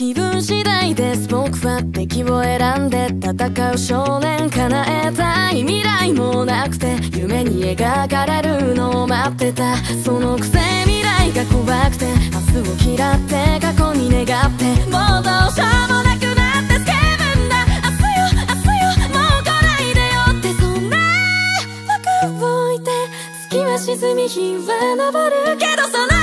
気分次第です僕は敵を選んで戦う少年叶えたい未来もなくて夢に描かれるのを待ってたそのくせ未来が怖くて明日を嫌って過去に願ってもうどうしようもなくなって叫ぶんだ明日よ明日よもう来ないでよってそんな僕を置いて月は沈み日は昇るけどその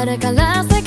あから